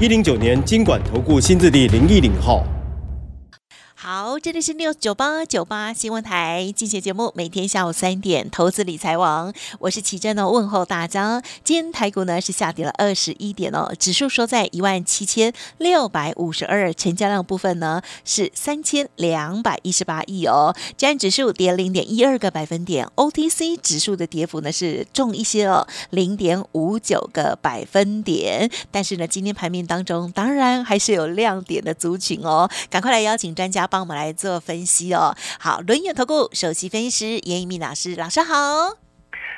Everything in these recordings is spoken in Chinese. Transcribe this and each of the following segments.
一零九年经管投顾新字第零一零号。好，这里是六九八九八新闻台，进行节目，每天下午三点，投资理财王，我是奇珍哦，问候大家。今天台股呢是下跌了二十一点哦，指数收在一万七千六百五十二，成交量部分呢是三千两百一十八亿哦，占指数跌零点一二个百分点，OTC 指数的跌幅呢是重一些哦，零点五九个百分点。但是呢，今天盘面当中当然还是有亮点的族群哦，赶快来邀请专家。帮我们来做分析哦。好，轮眼投顾首席分析师严一鸣老师，老师好。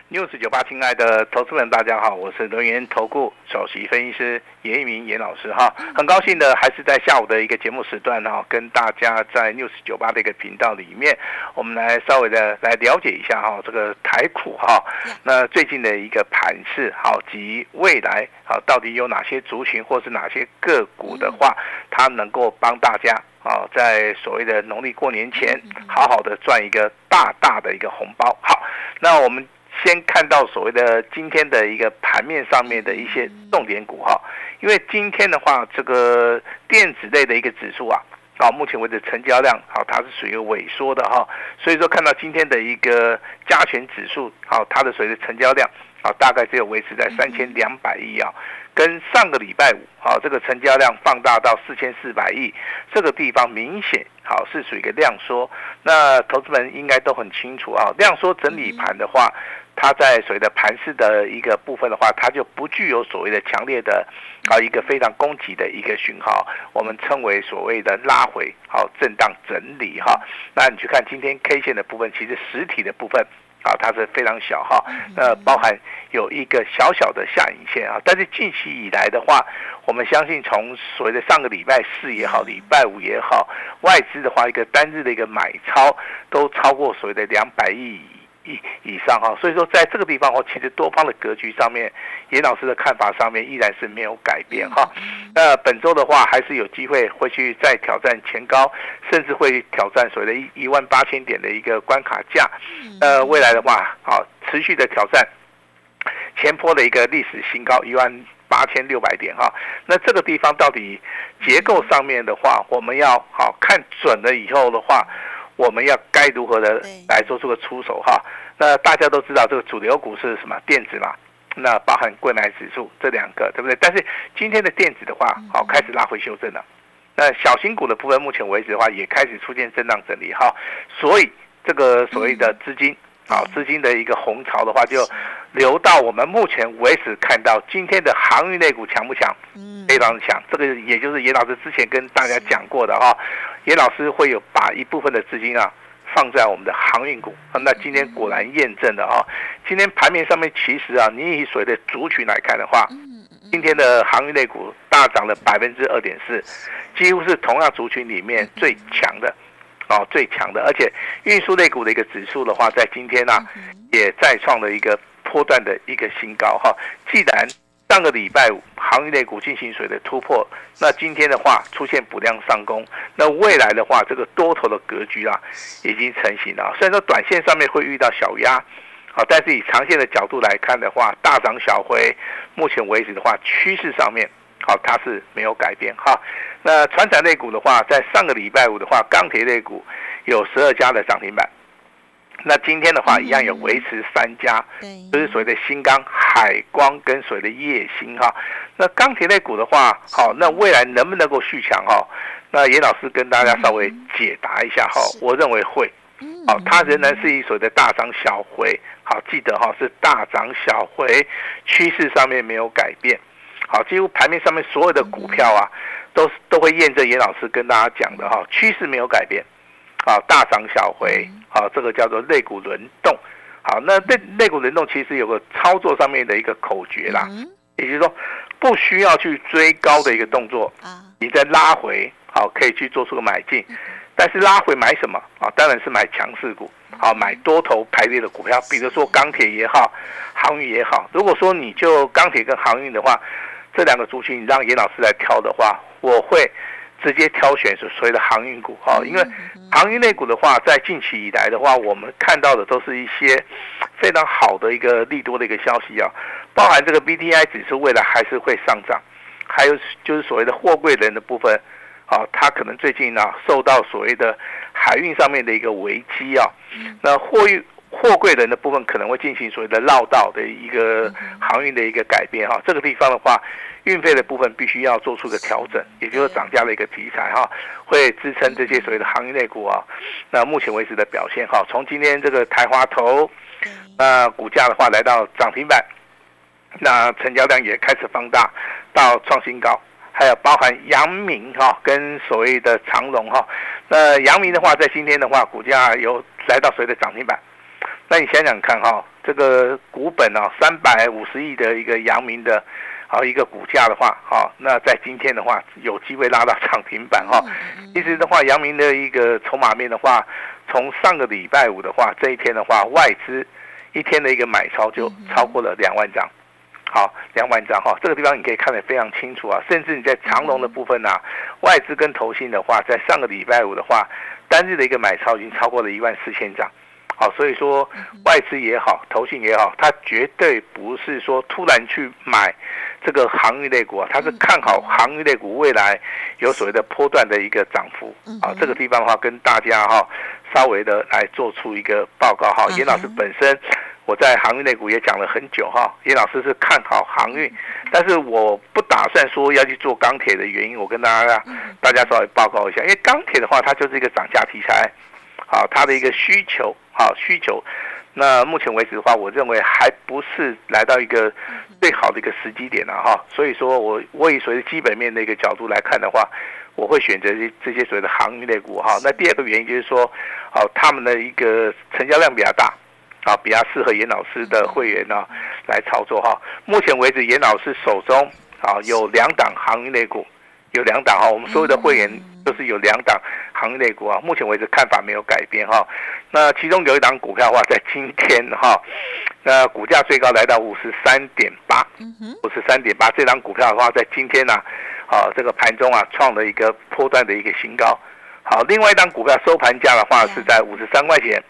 news 九八，亲爱的投资们，大家好，我是轮研投顾首席分析师严一鸣严老师哈，很高兴的还是在下午的一个节目时段哈，跟大家在 news 九八的一个频道里面，我们来稍微的来了解一下哈，这个台股哈，那最近的一个盘势好及未来好到底有哪些族群或是哪些个股的话，它能够帮大家啊，在所谓的农历过年前，好好的赚一个大大的一个红包。好，那我们。先看到所谓的今天的一个盘面上面的一些重点股哈，因为今天的话，这个电子类的一个指数啊，啊，目前为止成交量好，它是属于萎缩的哈，所以说看到今天的一个加权指数好，它的所谓的成交量啊，大概只有维持在三千两百亿啊，跟上个礼拜五好，这个成交量放大到四千四百亿，这个地方明显好是属于一个量缩，那投资人应该都很清楚啊，量缩整理盘的话。它在所谓的盘势的一个部分的话，它就不具有所谓的强烈的啊一个非常攻击的一个讯号，我们称为所谓的拉回好震荡整理哈。那你去看今天 K 线的部分，其实实体的部分啊它是非常小哈，呃包含有一个小小的下影线啊。但是近期以来的话，我们相信从所谓的上个礼拜四也好，礼拜五也好，外资的话一个单日的一个买超都超过所谓的两百亿。以以上哈，所以说在这个地方，我其实多方的格局上面，严老师的看法上面依然是没有改变哈。那本周的话，还是有机会会去再挑战前高，甚至会挑战所谓的一一万八千点的一个关卡价。呃，未来的话，好持续的挑战前坡的一个历史新高一万八千六百点哈。那这个地方到底结构上面的话，我们要好看准了以后的话。我们要该如何的来做出个出手哈？那大家都知道这个主流股是什么电子嘛？那包含贵买指数这两个对不对？但是今天的电子的话，好开始拉回修正了。那小型股的部分，目前为止的话也开始出现震荡整理哈。所以这个所谓的资金啊，资金的一个红潮的话，就流到我们目前为止看到今天的航运类股强不强？嗯，非常强。这个也就是严老师之前跟大家讲过的哈。严老师会有把一部分的资金啊放在我们的航运股，那今天果然验证了啊。今天盘面上面其实啊，你以所谓的族群来看的话，今天的航运类股大涨了百分之二点四，几乎是同样族群里面最强的，哦最强的。而且运输类股的一个指数的话，在今天呢也再创了一个波段的一个新高哈。既然上个礼拜五，行业类股进行水的突破，那今天的话出现补量上攻，那未来的话，这个多头的格局啊，已经成型了。虽然说短线上面会遇到小压，好，但是以长线的角度来看的话，大涨小回，目前为止的话，趋势上面好，它是没有改变哈。那船产类股的话，在上个礼拜五的话，钢铁类股有十二家的涨停板。那今天的话，一样有维持三家，就是所谓的新钢、海光跟所谓的叶星哈。那钢铁类股的话，好，那未来能不能够续强哈？那严老师跟大家稍微解答一下哈。我认为会，好，它仍然是一所谓的大涨小回，好，记得哈是大涨小回，趋势上面没有改变，好，几乎盘面上面所有的股票啊，都都会验证严老师跟大家讲的哈，趋势没有改变。好，大涨小回，好，这个叫做肋骨轮动。好，那肋肋骨轮动其实有个操作上面的一个口诀啦。也就是说不需要去追高的一个动作啊，你再拉回，好，可以去做出个买进。但是拉回买什么啊？当然是买强势股，好，买多头排列的股票，比如说钢铁也好，航运也好。如果说你就钢铁跟航运的话，这两个族群你让严老师来挑的话，我会直接挑选是所谓的航运股啊，因为航运类股的话，在近期以来的话，我们看到的都是一些非常好的一个利多的一个消息啊，包含这个 B T I 指数未来还是会上涨，还有就是所谓的货柜人的部分。啊，它可能最近呢受到所谓的海运上面的一个危机啊，那货运货柜人的部分可能会进行所谓的绕道的一个航运的一个改变哈，这个地方的话，运费的部分必须要做出个调整，也就是涨价的一个题材哈，会支撑这些所谓的航运类股啊。那目前为止的表现哈，从今天这个台华头，那股价的话来到涨停板，那成交量也开始放大到创新高。还有包含阳明哈跟所谓的长荣哈，那阳明的话，在今天的话，股价有来到所谓的涨停板。那你想想看哈，这个股本啊三百五十亿的一个阳明的，好一个股价的话，好，那在今天的话，有机会拉到涨停板哈。其实的话，阳明的一个筹码面的话，从上个礼拜五的话，这一天的话，外资一天的一个买超就超过了两万张。好，两万张哈，这个地方你可以看得非常清楚啊。甚至你在长隆的部分呢，外资跟投信的话，在上个礼拜五的话，单日的一个买超已经超过了一万四千张。好，所以说外资也好，投信也好，它绝对不是说突然去买这个航运类股啊，它是看好航运类股未来有所谓的波段的一个涨幅。啊，这个地方的话，跟大家哈稍微的来做出一个报告哈。严老师本身。我在航运类股也讲了很久哈，叶老师是看好航运，但是我不打算说要去做钢铁的原因，我跟大家大家稍微报告一下，因为钢铁的话，它就是一个涨价题材，好，它的一个需求，好需求，那目前为止的话，我认为还不是来到一个最好的一个时机点了哈，所以说我我以所谓基本面的一个角度来看的话，我会选择这这些所谓的航运类股哈。那第二个原因就是说，好，他们的一个成交量比较大。啊，比较适合严老师的会员呢来操作哈。目前为止，严老师手中啊有两档行业类股，有两档哈。我们所有的会员都是有两档行业类股啊。目前为止看法没有改变哈。那其中有一档股票的话，在今天哈，那股价最高来到五十三点八，五十三点八。这档股票的话，在今天呢，啊这个盘中啊创了一个波段的一个新高。好，另外一档股票收盘价的话是在五十三块钱。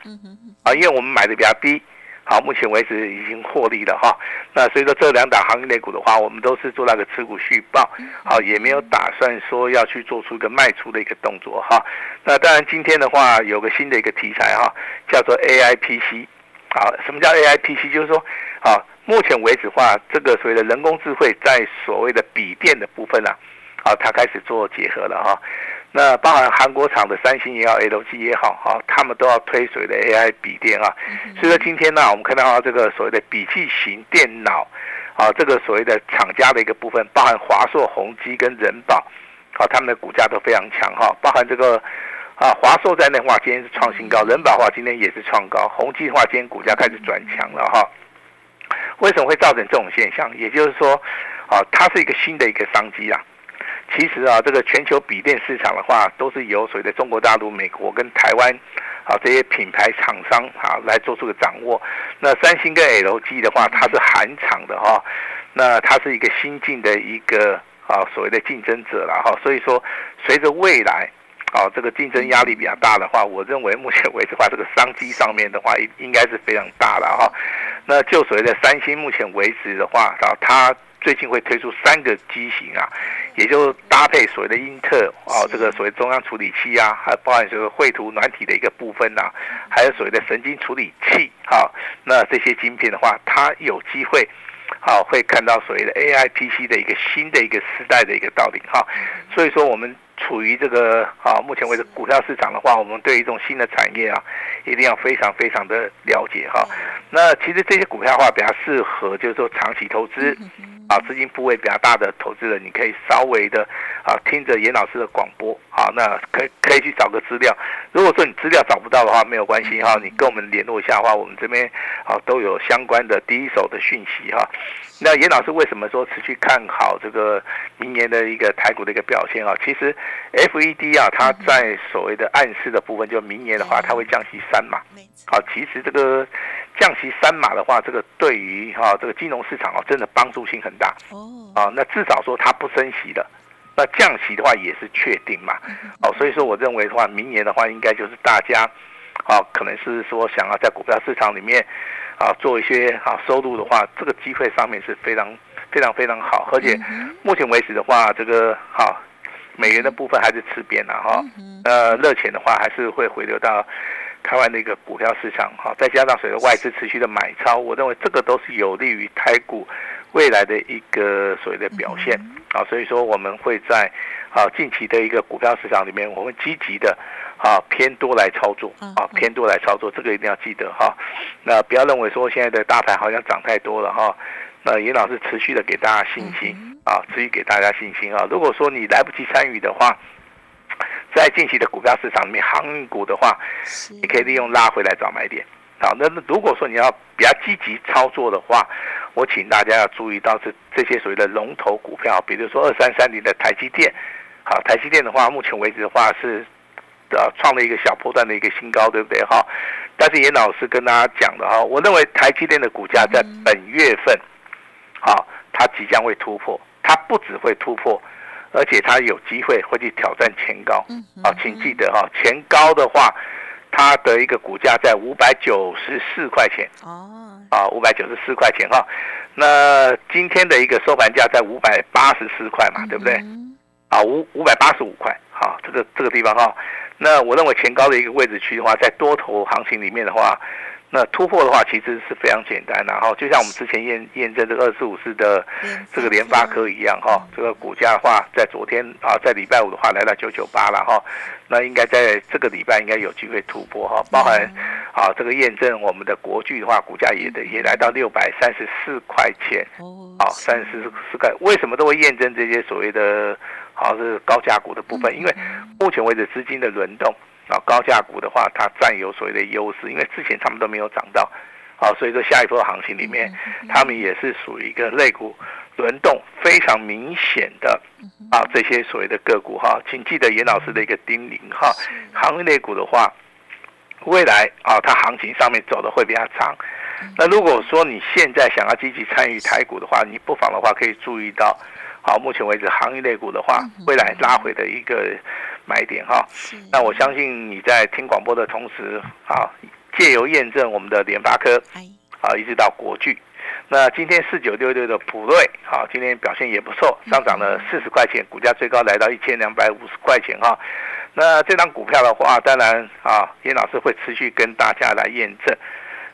啊，因为我们买的比较低，好，目前为止已经获利了哈。那所以说这两档行业类股的话，我们都是做那个持股续报，好，也没有打算说要去做出一个卖出的一个动作哈。那当然今天的话有个新的一个题材哈，叫做 AIPC。好，什么叫 AIPC？就是说，好，目前为止话，这个所谓的人工智慧在所谓的笔电的部分啊，好，它开始做结合了哈。那包含韩国厂的三星也好，LG 也好，哈，他们都要推所谓的 AI 笔电啊。所以说今天呢，我们看到这个所谓的笔记型电脑，啊，这个所谓的厂家的一个部分，包含华硕、宏基跟人保，啊，他们的股价都非常强哈。包含这个啊，华硕在内的话，今天是创新高；人保的话，今天也是创高；宏基的话，今天股价开始转强了哈。为什么会造成这种现象？也就是说，啊，它是一个新的一个商机啊。其实啊，这个全球笔电市场的话，都是由所谓的中国大陆、美国跟台湾啊这些品牌厂商啊来做出个掌握。那三星跟 LG 的话，它是韩厂的哈，那它是一个新进的一个啊所谓的竞争者了哈。所以说，随着未来啊这个竞争压力比较大的话，我认为目前为止的话，这个商机上面的话，应应该是非常大的哈。那就所谓的三星，目前为止的话啊，它最近会推出三个机型啊，也就搭配所谓的英特哦，这个所谓中央处理器啊，还包含这个绘图软体的一个部分呐，还有所谓的神经处理器啊，那这些晶片的话，它有机会好会看到所谓的 A I P C 的一个新的一个时代的一个道理哈。所以说我们处于这个啊，目前为止股票市场的话，我们对一种新的产业啊，一定要非常非常的了解哈。那其实这些股票的话，比较适合就是说长期投资。啊，资金部位比较大的投资人，你可以稍微的啊听着严老师的广播，啊，那可以可以去找个资料。如果说你资料找不到的话，没有关系哈，你跟我们联络一下的话，我们这边啊都有相关的第一手的讯息哈。那严老师为什么说持续看好这个明年的一个台股的一个表现啊？其实 FED 啊，它在所谓的暗示的部分，就明年的话，它会降息三码。好，其实这个降息三码的话，这个对于哈这个金融市场啊，真的帮助性很大。哦。啊，那至少说它不升息的，那降息的话也是确定嘛。哦，所以说我认为的话，明年的话，应该就是大家啊，可能是说想要在股票市场里面啊做一些啊收入的话，这个机会上面是非常非常非常好。而且目前为止的话，这个哈美元的部分还是吃边了哈。呃，热钱的话还是会回流到。台湾的一个股票市场，哈，再加上随着外资持续的买超，我认为这个都是有利于台股未来的一个所谓的表现，啊，所以说我们会在啊近期的一个股票市场里面，我们积极的啊偏多来操作，啊偏多来操作，这个一定要记得哈。那不要认为说现在的大盘好像涨太多了哈，那严老师持续的给大家信心，啊，持续给大家信心啊。如果说你来不及参与的话，在近期的股票市场里面，航运股的话，你可以利用拉回来找买点。好，那如果说你要比较积极操作的话，我请大家要注意到这这些所谓的龙头股票，比如说二三三零的台积电。好，台积电的话，目前为止的话是呃创了一个小波段的一个新高，对不对？哈，但是严老师跟大家讲的哈，我认为台积电的股价在本月份，好，它即将会突破，它不只会突破。而且它有机会会去挑战前高，啊，请记得哈，前高的话，它的一个股价在五百九十四块钱，哦，啊，五百九十四块钱哈，那今天的一个收盘价在五百八十四块嘛，对不对？啊，五五百八十五块，好，这个这个地方哈，那我认为前高的一个位置区的话，在多头行情里面的话。那突破的话，其实是非常简单的哈，就像我们之前验验证这个二四五四的这个联发科一样哈，这个股价的话，在昨天啊，在礼拜五的话来到九九八了哈，那应该在这个礼拜应该有机会突破哈，包含啊这个验证我们的国巨的话，股价也的也来到六百三十四块钱哦，好三十四四块，为什么都会验证这些所谓的好像是高价股的部分？因为目前为止资金的轮动。啊，高价股的话，它占有所谓的优势，因为之前他们都没有涨到，啊，所以说下一波行情里面，他们也是属于一个类股轮动非常明显的啊，这些所谓的个股哈，请记得严老师的一个叮咛哈，行业类股的话，未来啊，它行情上面走的会比较长。那如果说你现在想要积极参与台股的话，你不妨的话可以注意到，好，目前为止行业类股的话，未来拉回的一个。买点哈，那我相信你在听广播的同时啊，借由验证我们的联发科，啊，一直到国巨，那今天四九六六的普瑞，好，今天表现也不错，上涨了四十块钱，股价最高来到一千两百五十块钱哈。那这张股票的话，当然啊，严老师会持续跟大家来验证。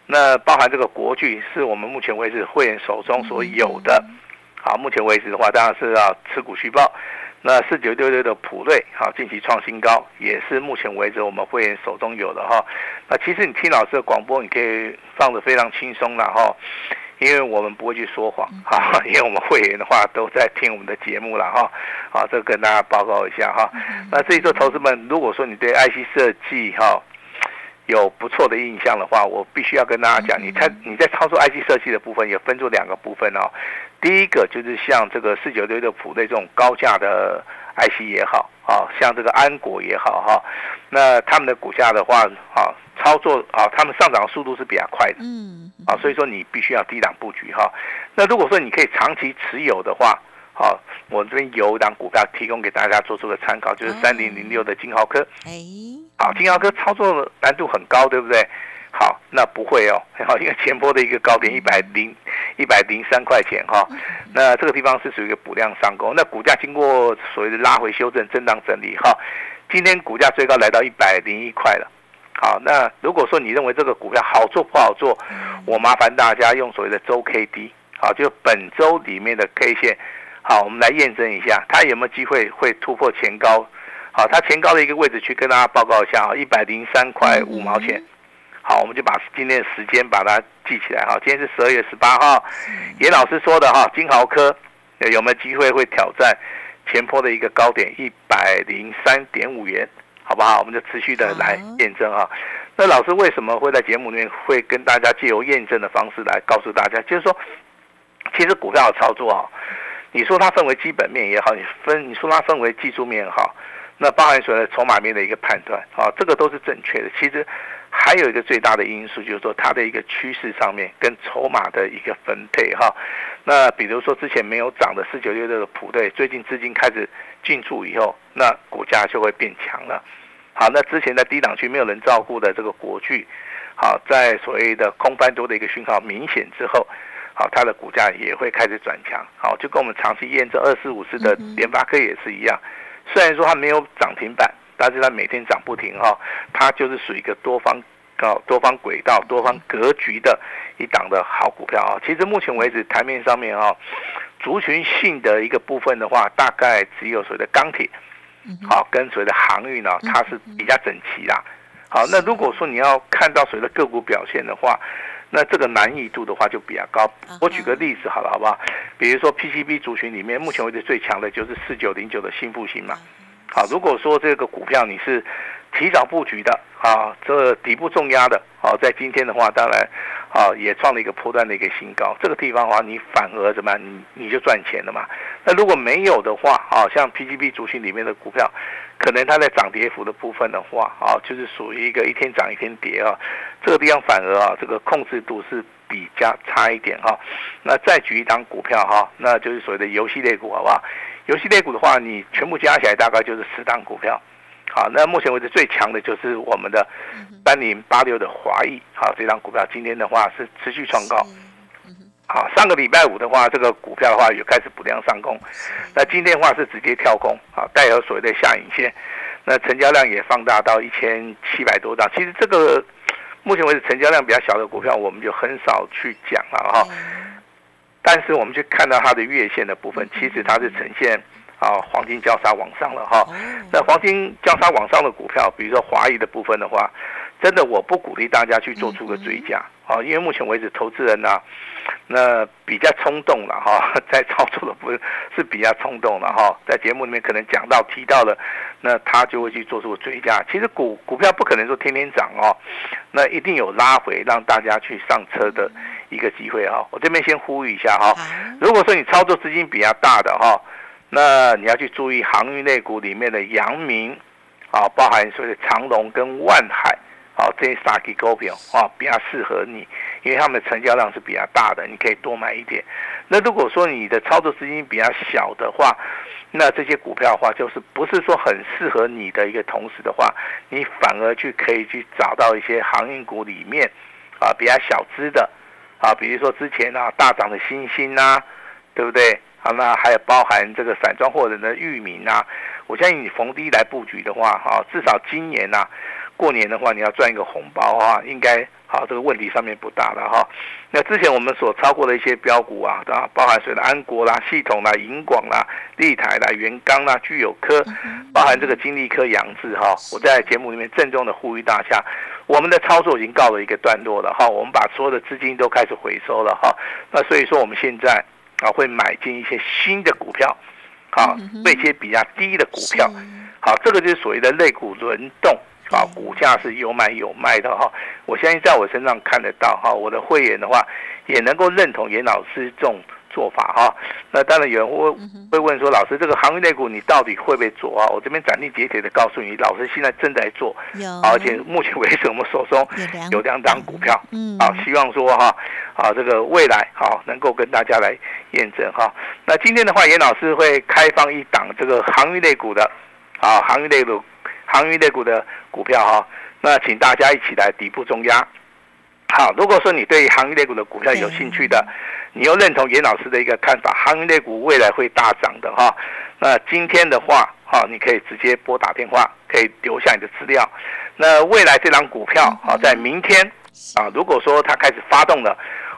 那包含这个国巨是我们目前为止会员手中所有的，好，目前为止的话，当然是要持股续报。那四九六六的普瑞，哈，近期创新高，也是目前为止我们会员手中有的哈。那其实你听老师的广播，你可以放的非常轻松了哈，因为我们不会去说谎哈，因为我们会员的话都在听我们的节目了哈。好，这个跟大家报告一下哈。那这一座投资们，如果说你对 IC 设计哈有不错的印象的话，我必须要跟大家讲，你在你在操作 IC 设计的部分，也分作两个部分哦。第一个就是像这个四九六六普类这种高价的 IC 也好，啊，像这个安国也好哈，那他们的股价的话，啊，操作啊，他们上涨速度是比较快的，嗯，啊，所以说你必须要低档布局哈。那如果说你可以长期持有的话，好，我这边有一档股票提供给大家做出个参考，就是三零零六的金豪科，哎，好，金豪科操作难度很高，对不对？好，那不会哦，好，因为前波的一个高点一百零一百零三块钱哈，那这个地方是属于一个补量上攻，那股价经过所谓的拉回修正、震荡整理哈，今天股价最高来到一百零一块了。好，那如果说你认为这个股票好做不好做，我麻烦大家用所谓的周 K D，好，就本周里面的 K 线，好，我们来验证一下，它有没有机会会突破前高，好，它前高的一个位置去跟大家报告一下啊，一百零三块五毛钱。好，我们就把今天的时间把它记起来哈。今天是十二月十八号，严老师说的哈，金豪科有没有机会会挑战前坡的一个高点一百零三点五元？好不好？我们就持续的来验证哈。那老师为什么会在节目里面会跟大家借由验证的方式来告诉大家？就是说，其实股票的操作啊，你说它分为基本面也好，你分你说它分为技术面也好，那包含所谓的筹码面的一个判断啊，这个都是正确的。其实。还有一个最大的因素就是说，它的一个趋势上面跟筹码的一个分配哈。那比如说之前没有涨的四九六六的普队，最近资金开始进驻以后，那股价就会变强了。好，那之前在低档区没有人照顾的这个国巨，好，在所谓的空翻多的一个讯号明显之后，好，它的股价也会开始转强。好，就跟我们长期验证二四五四的联发科也是一样，虽然说它没有涨停板。但是它每天涨不停哈，它就是属于一个多方高、多方轨道、多方格局的一档的好股票啊。其实目前为止台面上面哈，族群性的一个部分的话，大概只有所谓的钢铁，好跟所谓的航运呢，它是比较整齐啦。好，那如果说你要看到所谓的个股表现的话，那这个难易度的话就比较高。我举个例子好了，好不好？比如说 PCB 族群里面，目前为止最强的就是四九零九的新复兴嘛。好，如果说这个股票你是提早布局的啊，这底部重压的啊，在今天的话，当然啊也创了一个波段的一个新高。这个地方的话，你反而怎么样？你你就赚钱了嘛。那如果没有的话啊，像 PGB 族群里面的股票，可能它在涨跌幅的部分的话啊，就是属于一个一天涨一天跌啊。这个地方反而啊，这个控制度是比较差一点哈。那再举一张股票哈，那就是所谓的游戏类股，好不好？游戏类股的话，你全部加起来大概就是十档股票。好，那目前为止最强的就是我们的三零八六的华裔。好，这张股票今天的话是持续创高。好，上个礼拜五的话，这个股票的话有开始补量上攻。那今天的话是直接跳空，好，带有所谓的下影线。那成交量也放大到一千七百多张。其实这个目前为止成交量比较小的股票，我们就很少去讲了哈。但是我们去看到它的月线的部分，其实它是呈现啊黄金交叉往上了哈。那黄金交叉往上的股票，比如说华谊的部分的话，真的我不鼓励大家去做出个追加啊，因为目前为止投资人呢，那比较冲动了哈，在操作的部分是比较冲动了哈，在节目里面可能讲到提到了，那他就会去做出追加。其实股股票不可能说天天涨哦，那一定有拉回让大家去上车的。一个机会哈，我这边先呼吁一下哈。如果说你操作资金比较大的哈，那你要去注意航运类股里面的阳明啊，包含所谓的长隆跟万海啊这些三基股票啊，比较适合你，因为他们的成交量是比较大的，你可以多买一点。那如果说你的操作资金比较小的话，那这些股票的话，就是不是说很适合你的一个同时的话，你反而去可以去找到一些航运股里面啊比较小资的。啊，比如说之前啊大涨的星星呐，对不对？啊，那还有包含这个散装货人的域名啊，我相信你逢低来布局的话，哈，至少今年呐，过年的话你要赚一个红包啊，应该。好，这个问题上面不大了哈。那之前我们所超过的一些标股啊，啊，包含谁的安国啦、系统啦、银广啦、立台啦、元刚啦、具有科，包含这个金利科、杨志哈。我在节目里面郑重的呼吁大家，我们的操作已经告了一个段落了哈。我们把所有的资金都开始回收了哈。那所以说我们现在啊会买进一些新的股票，好，一些比较低的股票，好，这个就是所谓的类股轮动。啊，股价是有买有卖的哈，我相信在我身上看得到哈，我的会员的话也能够认同严老师这种做法哈。那当然有人会会问说，老师这个行业内股你到底会不会做啊？我这边斩钉截铁的告诉你，老师现在正在做，而且目前为止我们手中有两档股票，嗯，啊，希望说哈，啊这个未来好能够跟大家来验证哈。那今天的话，严老师会开放一档这个行业内股的，啊，航运类股。航运类股的股票哈，那请大家一起来底部中压。好，如果说你对航运类股的股票有兴趣的，你又认同严老师的一个看法，航运类股未来会大涨的哈，那今天的话哈，你可以直接拨打电话，可以留下你的资料。那未来这张股票啊，在明天啊，如果说它开始发动了，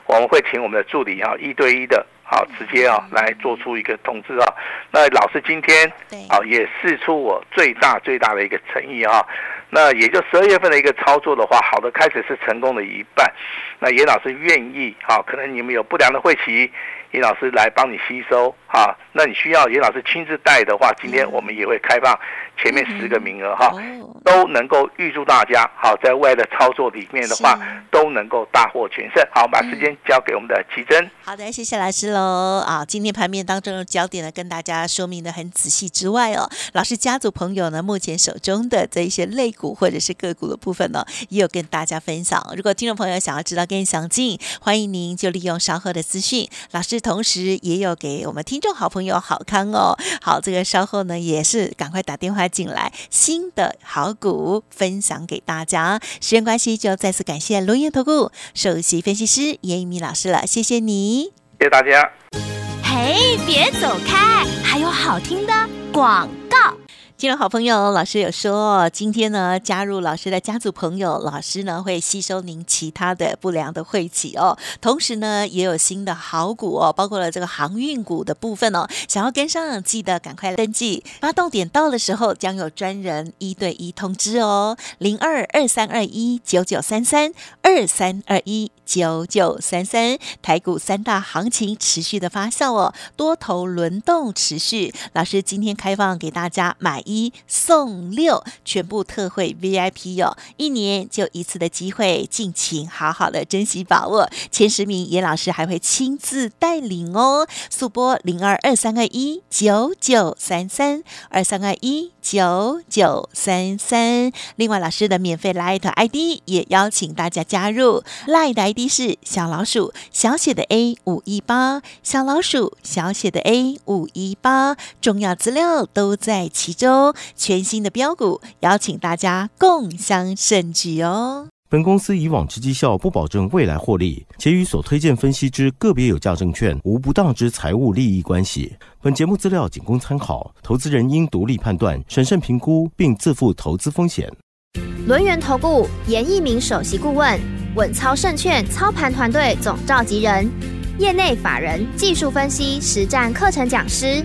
我们会请我们的助理啊，一对一的。好直接啊来做出一个通知啊。那老师今天啊也试出我最大最大的一个诚意啊。那也就十二月份的一个操作的话，好的开始是成功的一半。那严老师愿意啊，可能你们有不良的会期。严老师来帮你吸收哈，那你需要严老师亲自带的话，今天我们也会开放前面十个名额哈，都能够预祝大家好，在未来的操作里面的话，都能够大获全胜。好，把时间交给我们的奇珍。好的，谢谢老师喽啊！今天盘面当中的焦点呢，跟大家说明的很仔细之外哦，老师家族朋友呢，目前手中的这一些类股或者是个股的部分呢，也有跟大家分享。如果听众朋友想要知道更详尽，欢迎您就利用稍后的资讯，老师。同时也有给我们听众好朋友好康哦，好，这个稍后呢也是赶快打电话进来，新的好股分享给大家。时间关系，就再次感谢龙岩投顾首席分析师严一鸣老师了，谢谢你，谢谢大家。嘿，别走开，还有好听的广告。听众好朋友，老师有说，今天呢加入老师的家族朋友，老师呢会吸收您其他的不良的晦气哦。同时呢，也有新的好股哦，包括了这个航运股的部分哦。想要跟上，记得赶快登记。发动点到的时候，将有专人一对一通知哦。零二二三二一九九三三二三二一九九三三，台股三大行情持续的发酵哦，多头轮动持续。老师今天开放给大家买。一一送六，全部特惠 VIP 哟，一年就一次的机会，敬请好好的珍惜把握。前十名严老师还会亲自带领哦。速播零二二三二一九九三三二三二一九九三三。另外，老师的免费 Light ID 也邀请大家加入，Light ID 是小老鼠小写的 A 五一八，小老鼠小写的 A 五一八，重要资料都在其中。全新的标股，邀请大家共襄盛举哦。本公司以往之绩效不保证未来获利，且与所推荐分析之个别有价证券无不当之财务利益关系。本节目资料仅供参考，投资人应独立判断、审慎评估，并自负投资风险。轮源投顾严一鸣首席顾问，稳操胜券操盘团队总召集人，业内法人技术分析实战课程讲师。